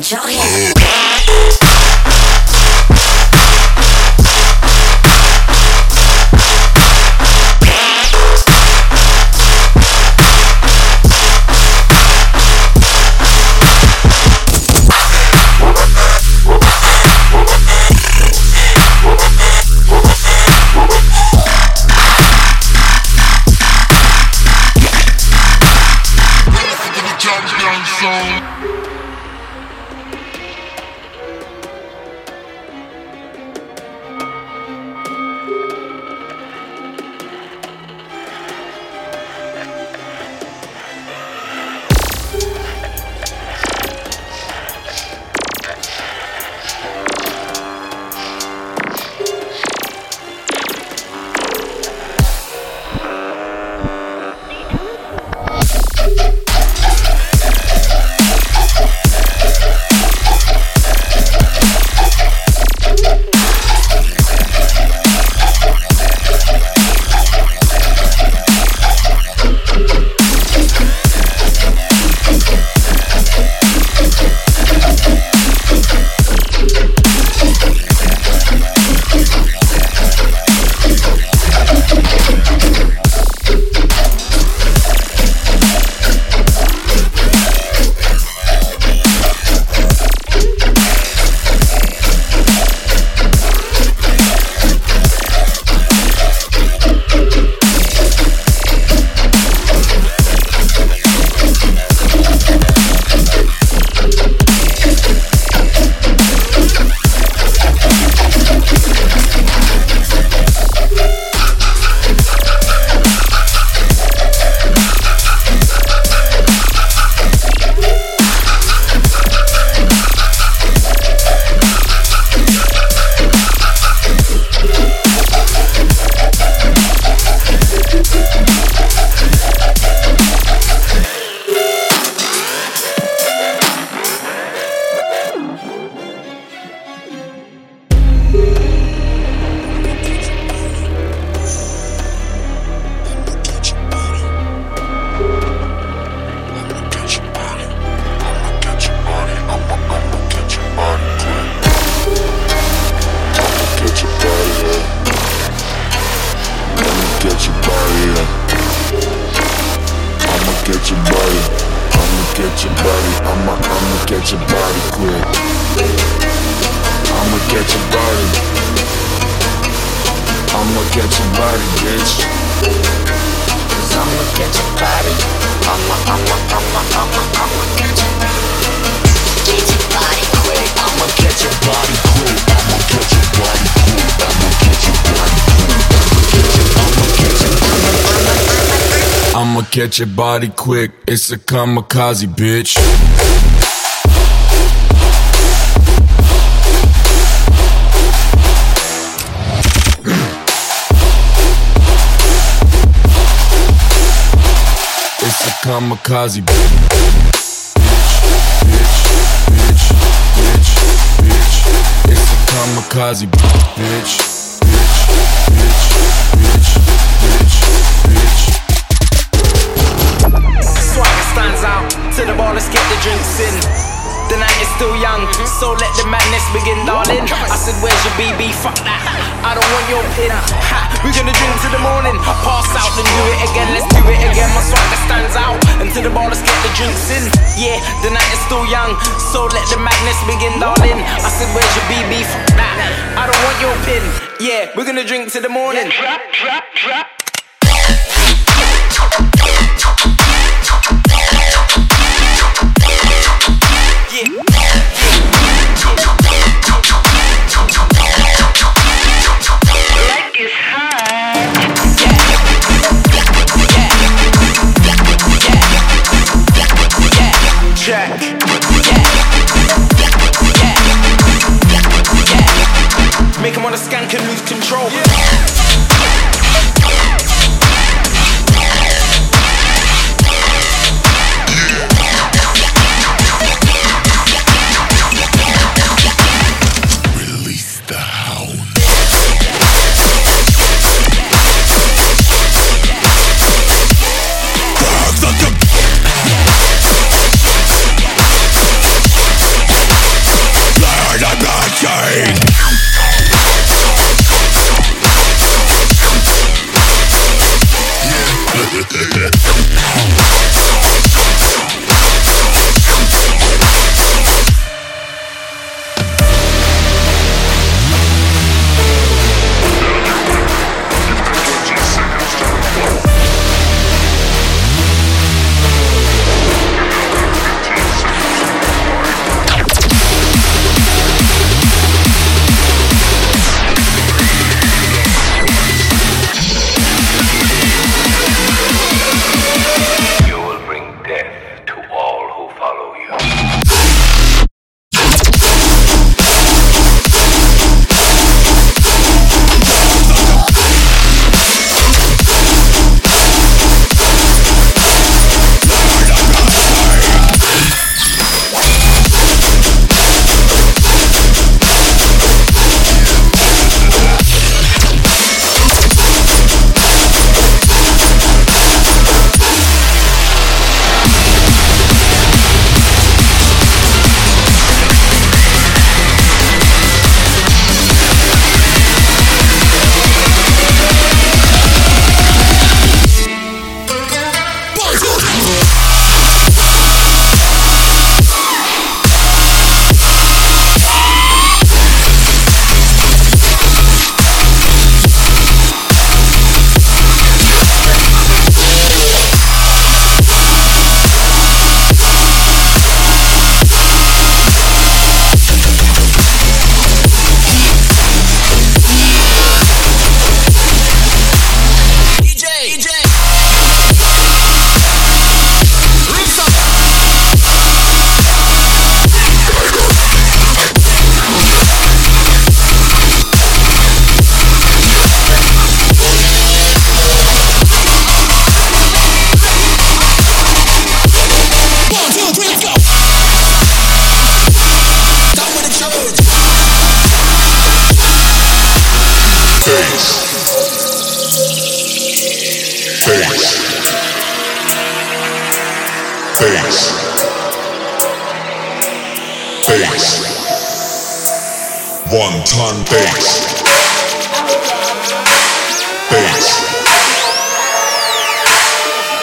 Giorgio. Your body quick, it's a kamikaze, bitch. it's a kamikaze, bitch. Kamikaze. Bitch, BB? Fuck that. I don't want your pin. Ha, we're gonna drink to the morning. Pass out, then do it again. Let's do it again. My swagger stands out. And to the bar, let's get the drinks in. Yeah, the night is still young, so let the madness begin, darling. I said, Where's your BB? Fuck that. I don't want your pin. Yeah, we're gonna drink to the morning. Drop, drop, drop.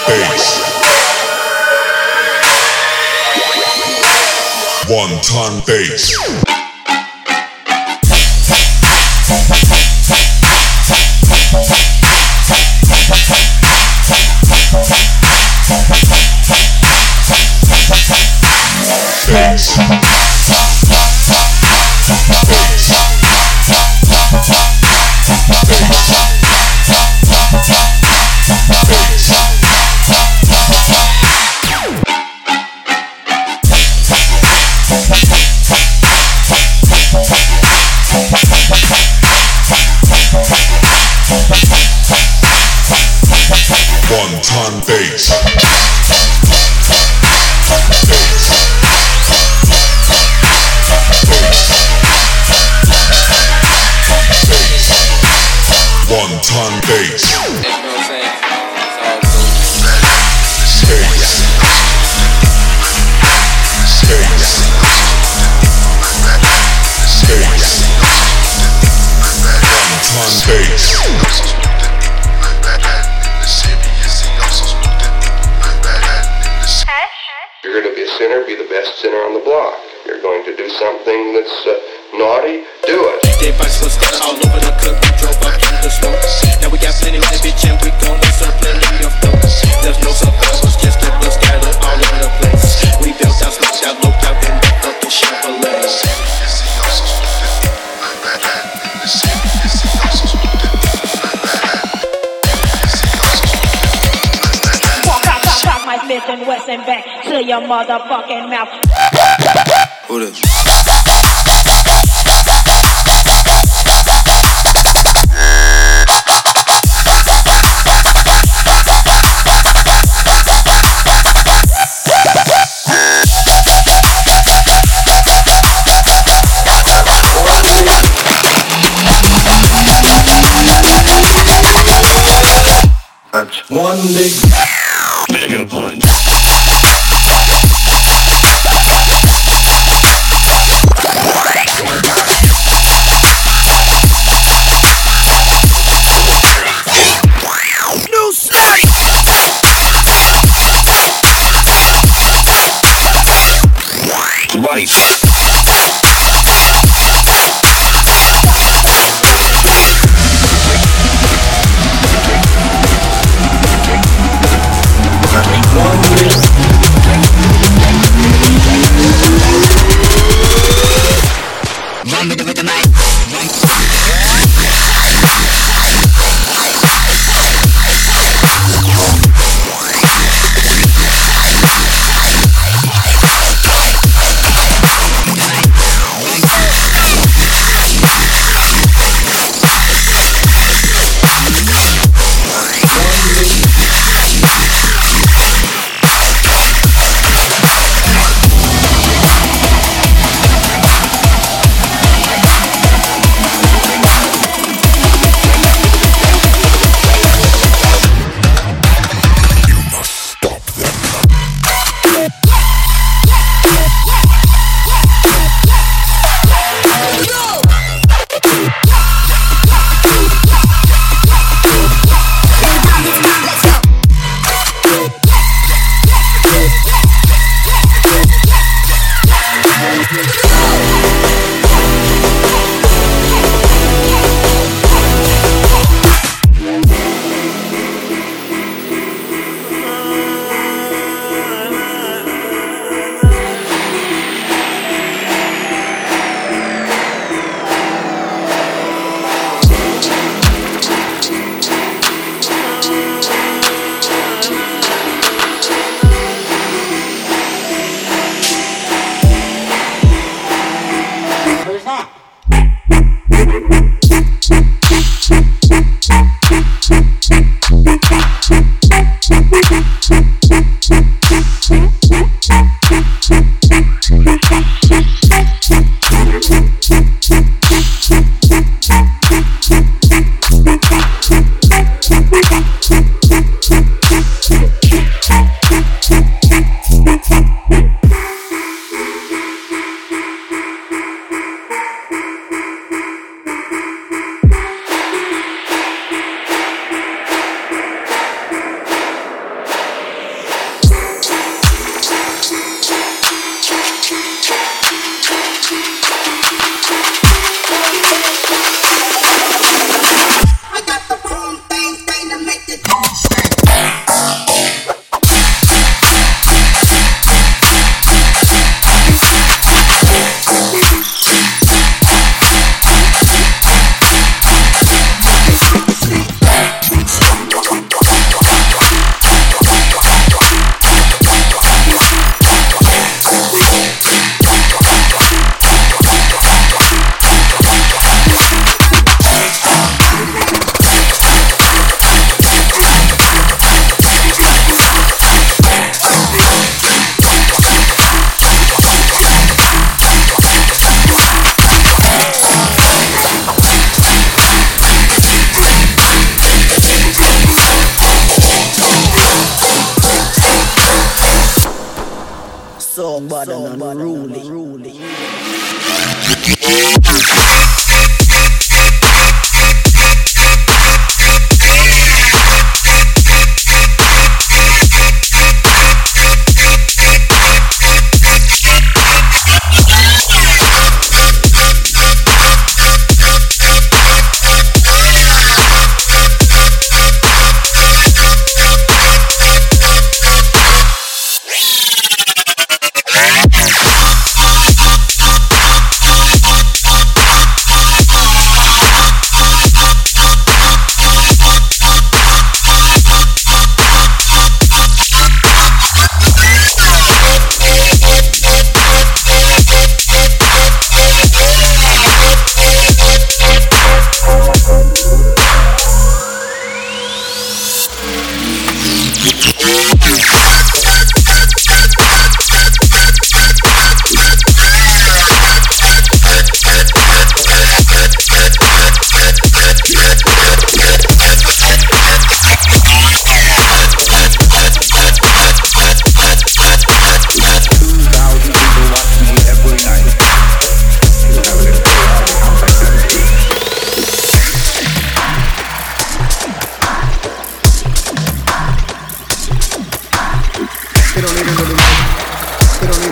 Bass. Wonton bass. Motherfucking mouth. Who this? One big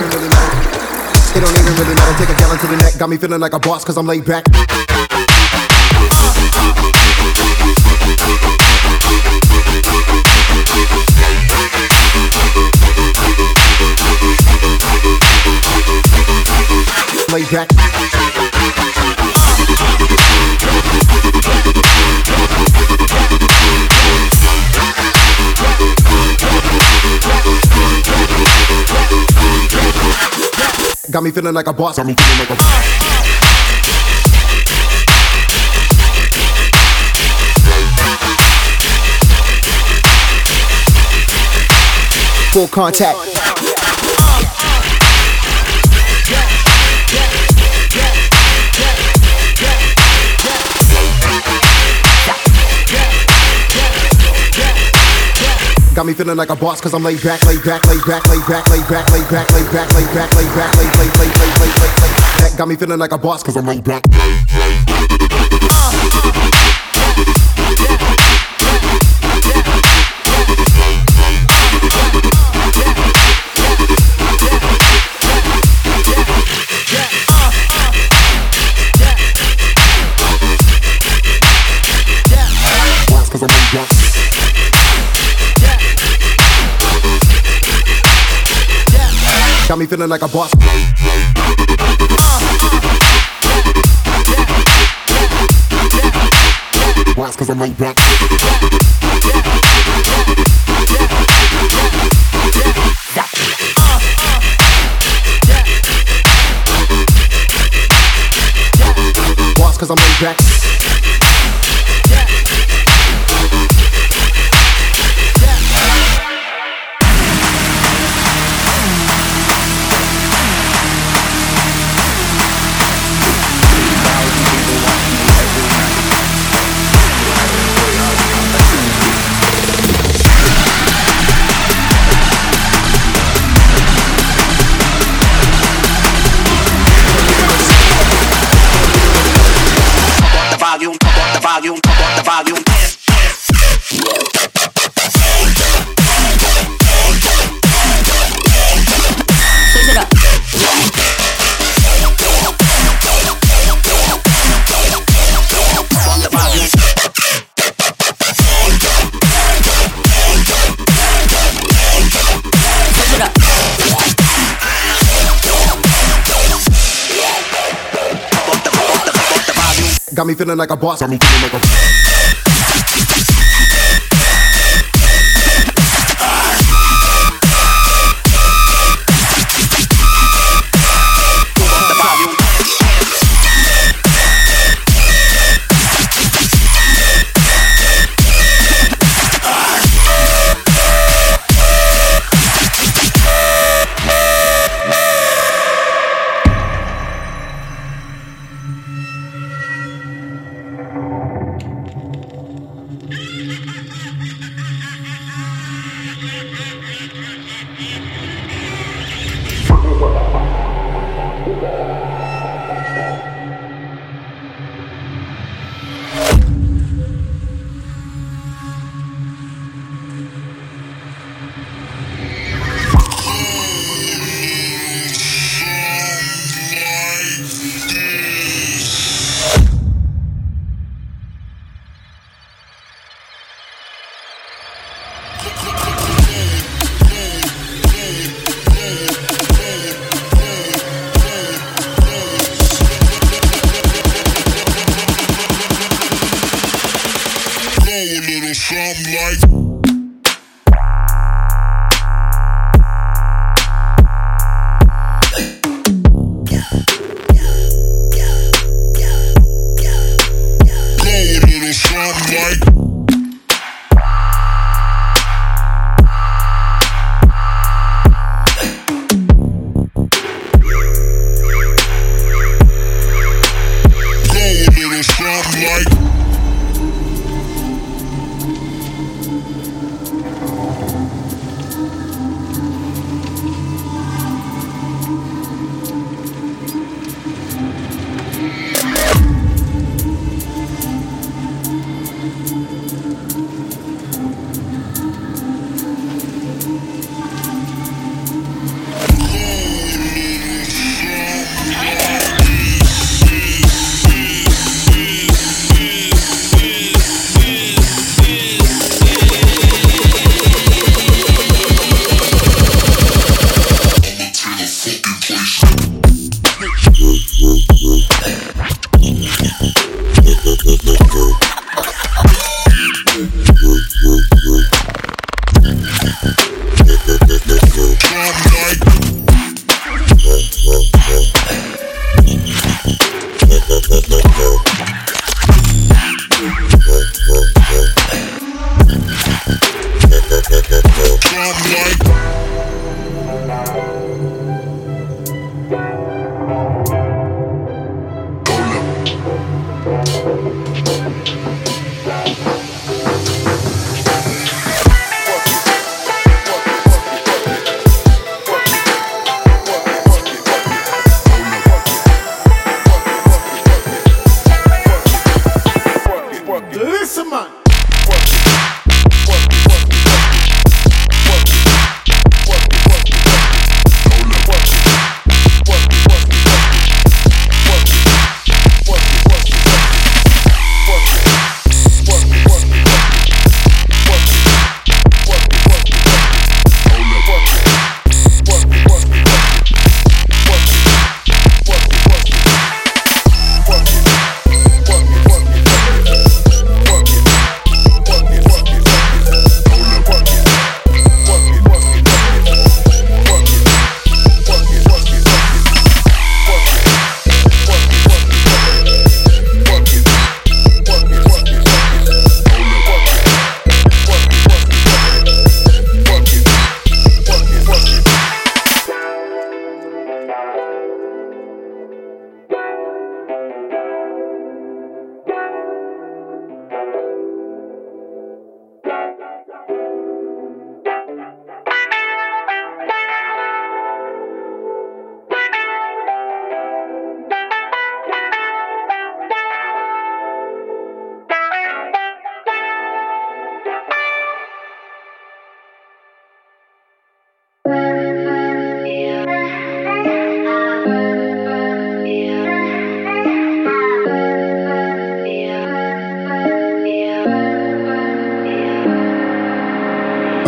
even really matter. It don't even really matter. Take a gallon to the neck, got me feeling like a boss cause I'm laid back. Laid back. Uh. Got me feeling like a boss. Got me feeling like a boss. Full contact. Got me feeling like a boss cause I'm laid back, laid back, laid back, laid back, laid back, laid back, laid back, laid back, laid back, laid, laid, laid, laid, laid, laid, laid, laid. Got me feeling like a boss cause I'm laid back. Cause I'm laid back. Got me feeling like a boss. Boss, cause I'm laid back. Boss, cause I'm laid back. Me feeling like a boss. Got me feeling like a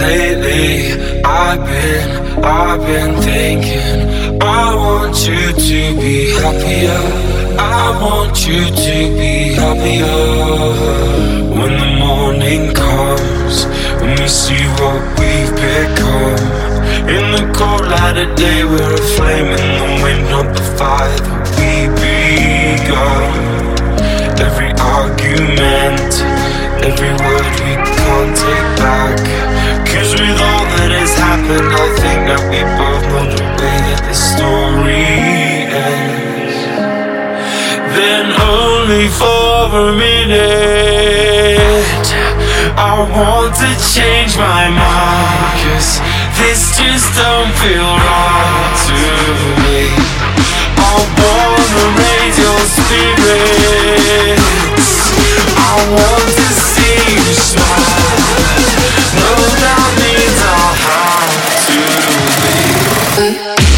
Lately, I've been, I've been thinking. I want you to be happier. I want you to be happier. When the morning comes, when we see what we've become. In the cold light of day, we're a flame in the wind, not the fire that we begun. Every argument, every word we can't take back confused with all that has happened. I think that we both know the way that this story ends. Then only for a minute, I want to change my mind. Cause this just don't feel right to me. I wanna raise your spirits. I want to. We.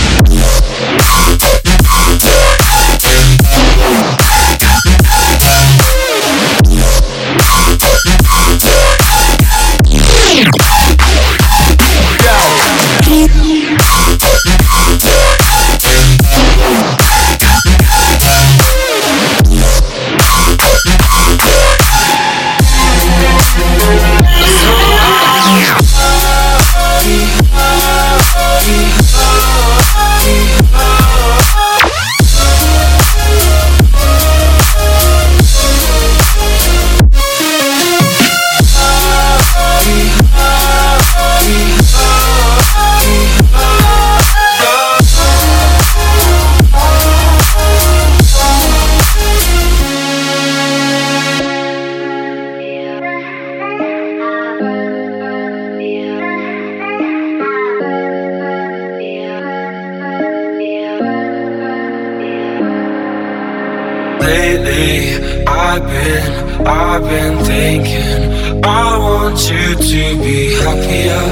Been, thinking. I want you to be happier.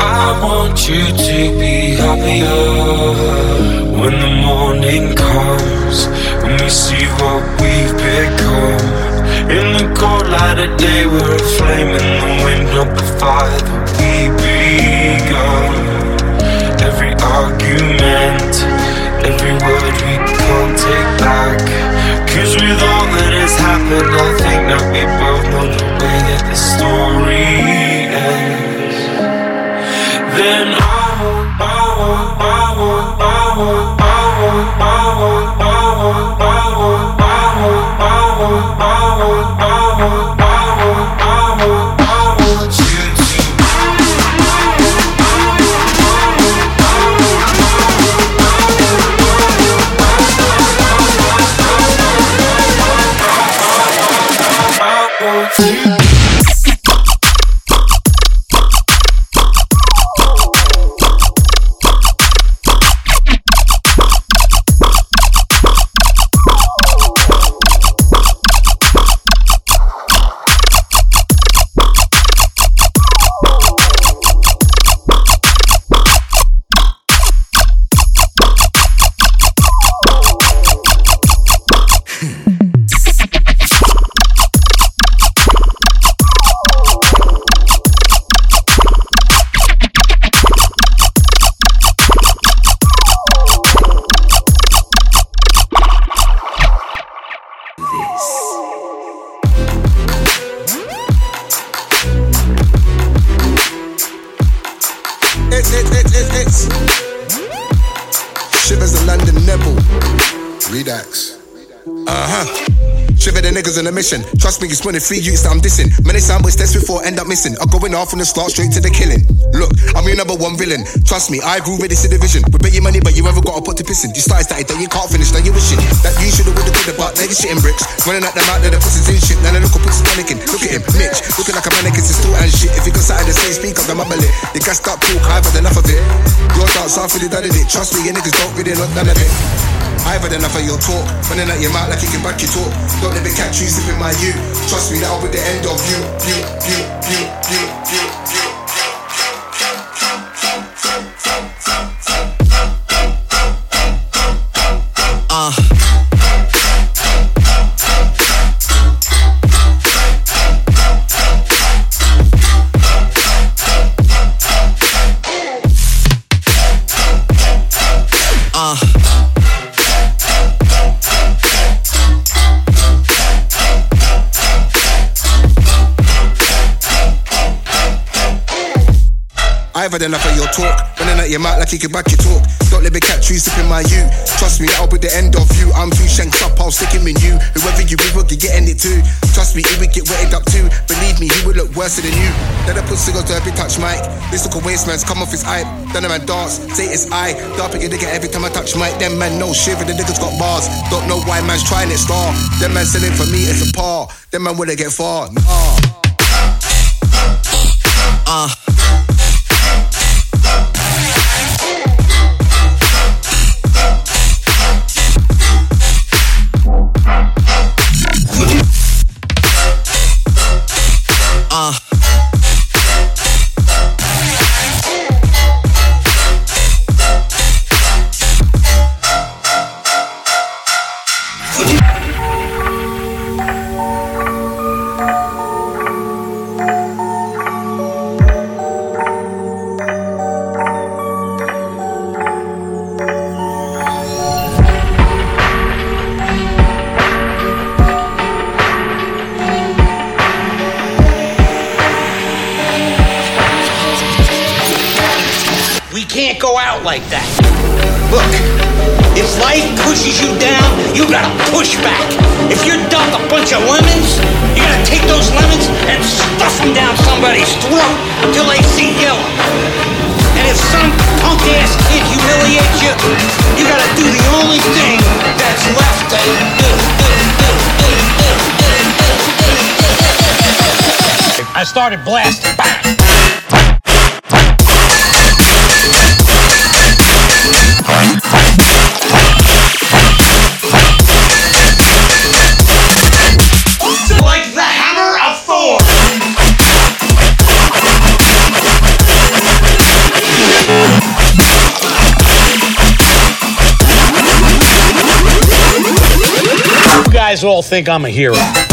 I want you to be happier. When the morning comes, when we see what we've become. In the cold light of day, we're a flame in the wind, not the fire that we begun. Every argument, every word we can't take back. Cause with all happened, I think that we both know the way that the story ends. Then I Shiver on a mission. Trust me, it's one of three youths that I'm dissing. Many sandwich tests before end up missing. I'm going off from the start straight to the killing. Look, I'm your number one villain. Trust me, I grew with this division. We bet you money, but you ever got a pot to pissing. You started that you can't finish, now you wishing that you should have would have could but now you shitting bricks. Running at them out there, the pussy's in shit. Now the look puts panicking. Look at him, Mitch, looking like a mannequin, it's still and shit. If you got something to say, speak up, I'm a belly. The gas start talk, I've had enough of it. Your off with the done it. Trust me, your niggas don't really know none of it. I've had enough of your talk, running at your mouth like you can back your talk. Don't let me catch you sipping my you. Trust me, that'll be the end of you, you, you, you, you. I've had enough of your talk, running at your mouth like you can back your talk. Don't let me catch you sipping my you. Trust me, that'll be the end of you. I'm too shanks up, I'll stick him in you. Whoever you with, will get getting it too. Trust me, he would get wetted up too. Believe me, he would look worse than you. Let her put cigars to every touch mic. This look a waste man's come off his hype. Then a man dance, say it's I. Dark your nigga every time I touch mic. Them man no shiver, the niggas got bars. Don't know why man's trying it star. Them man selling for me, it's a par. Them man wouldn't get far. Nah. We started blasting. Bang! guys all think I'm a hero.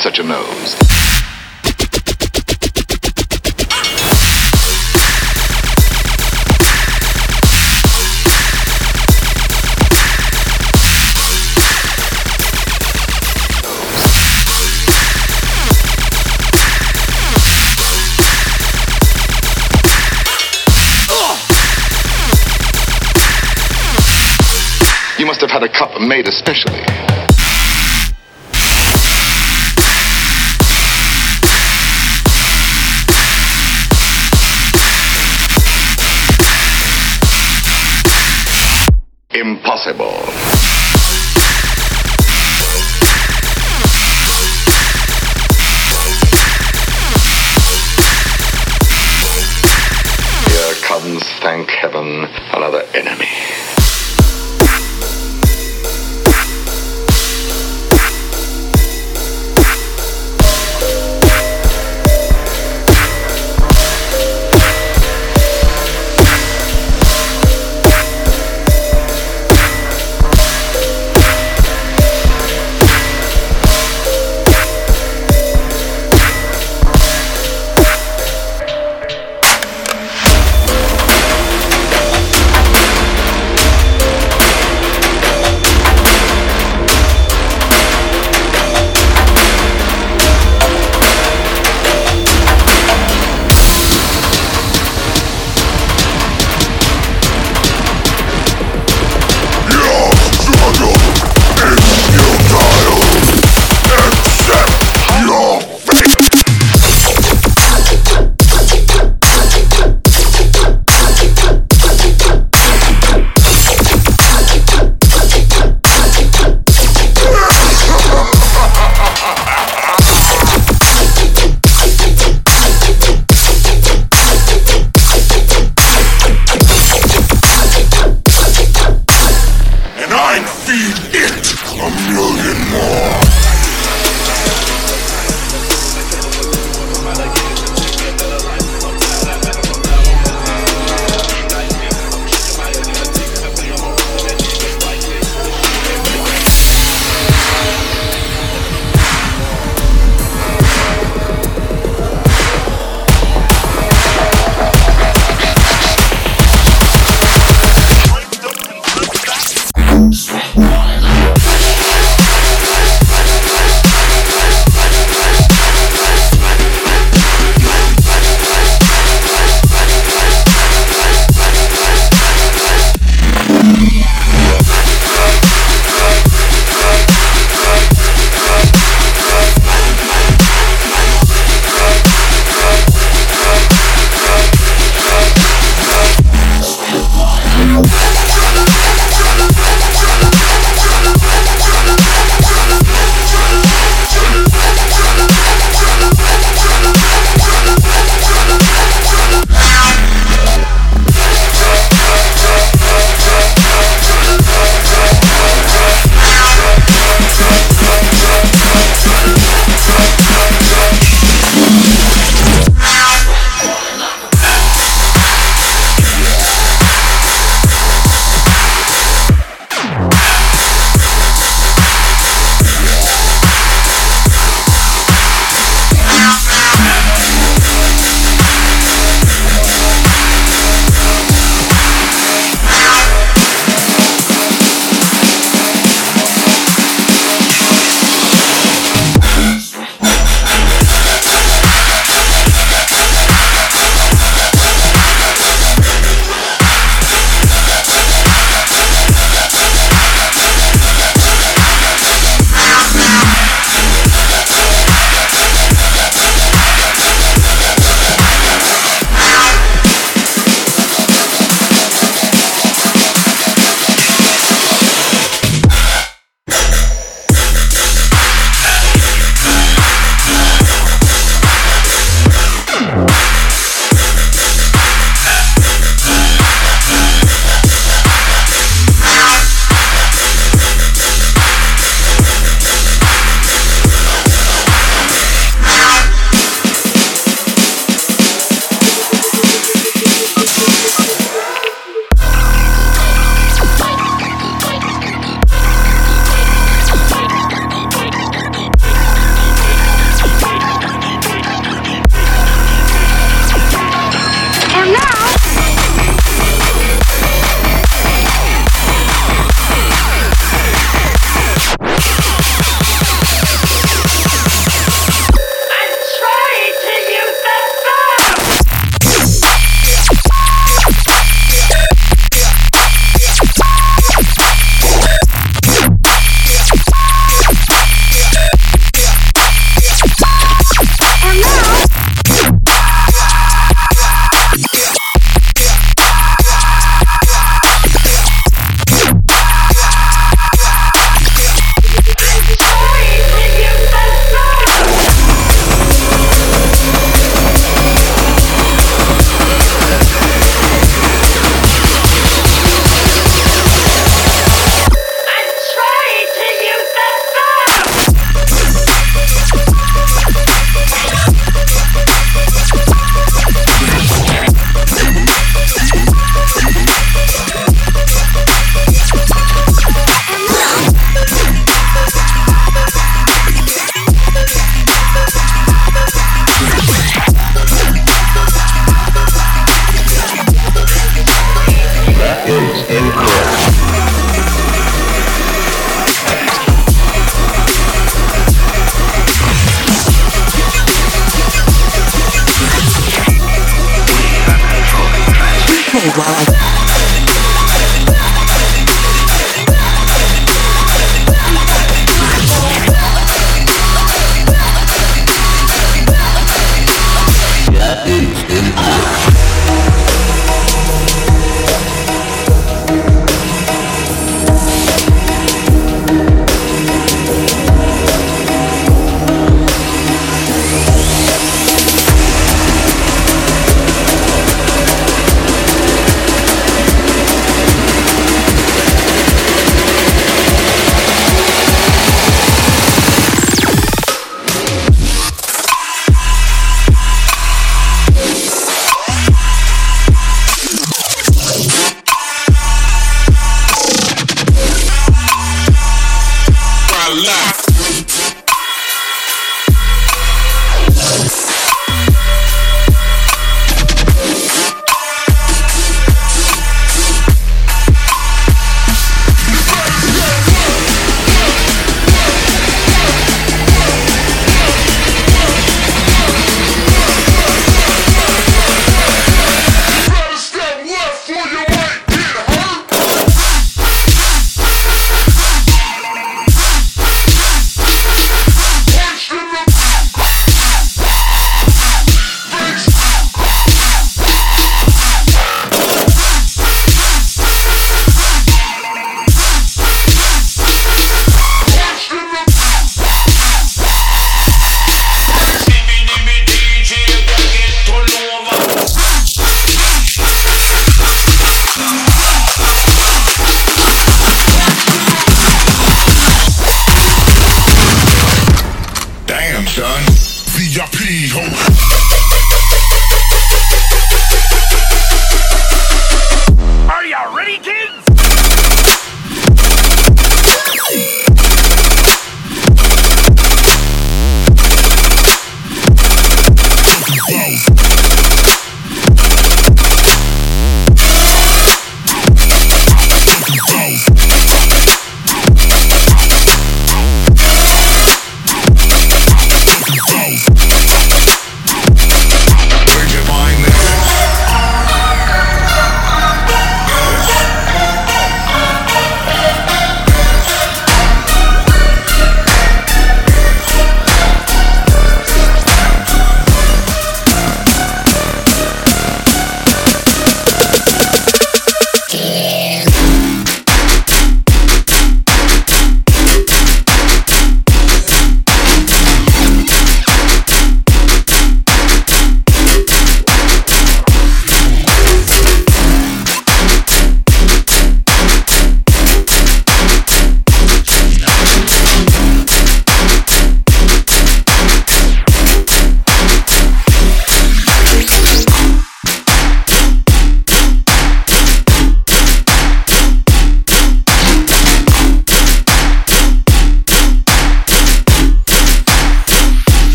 such a nose. You must have had a cup made especially. impossible.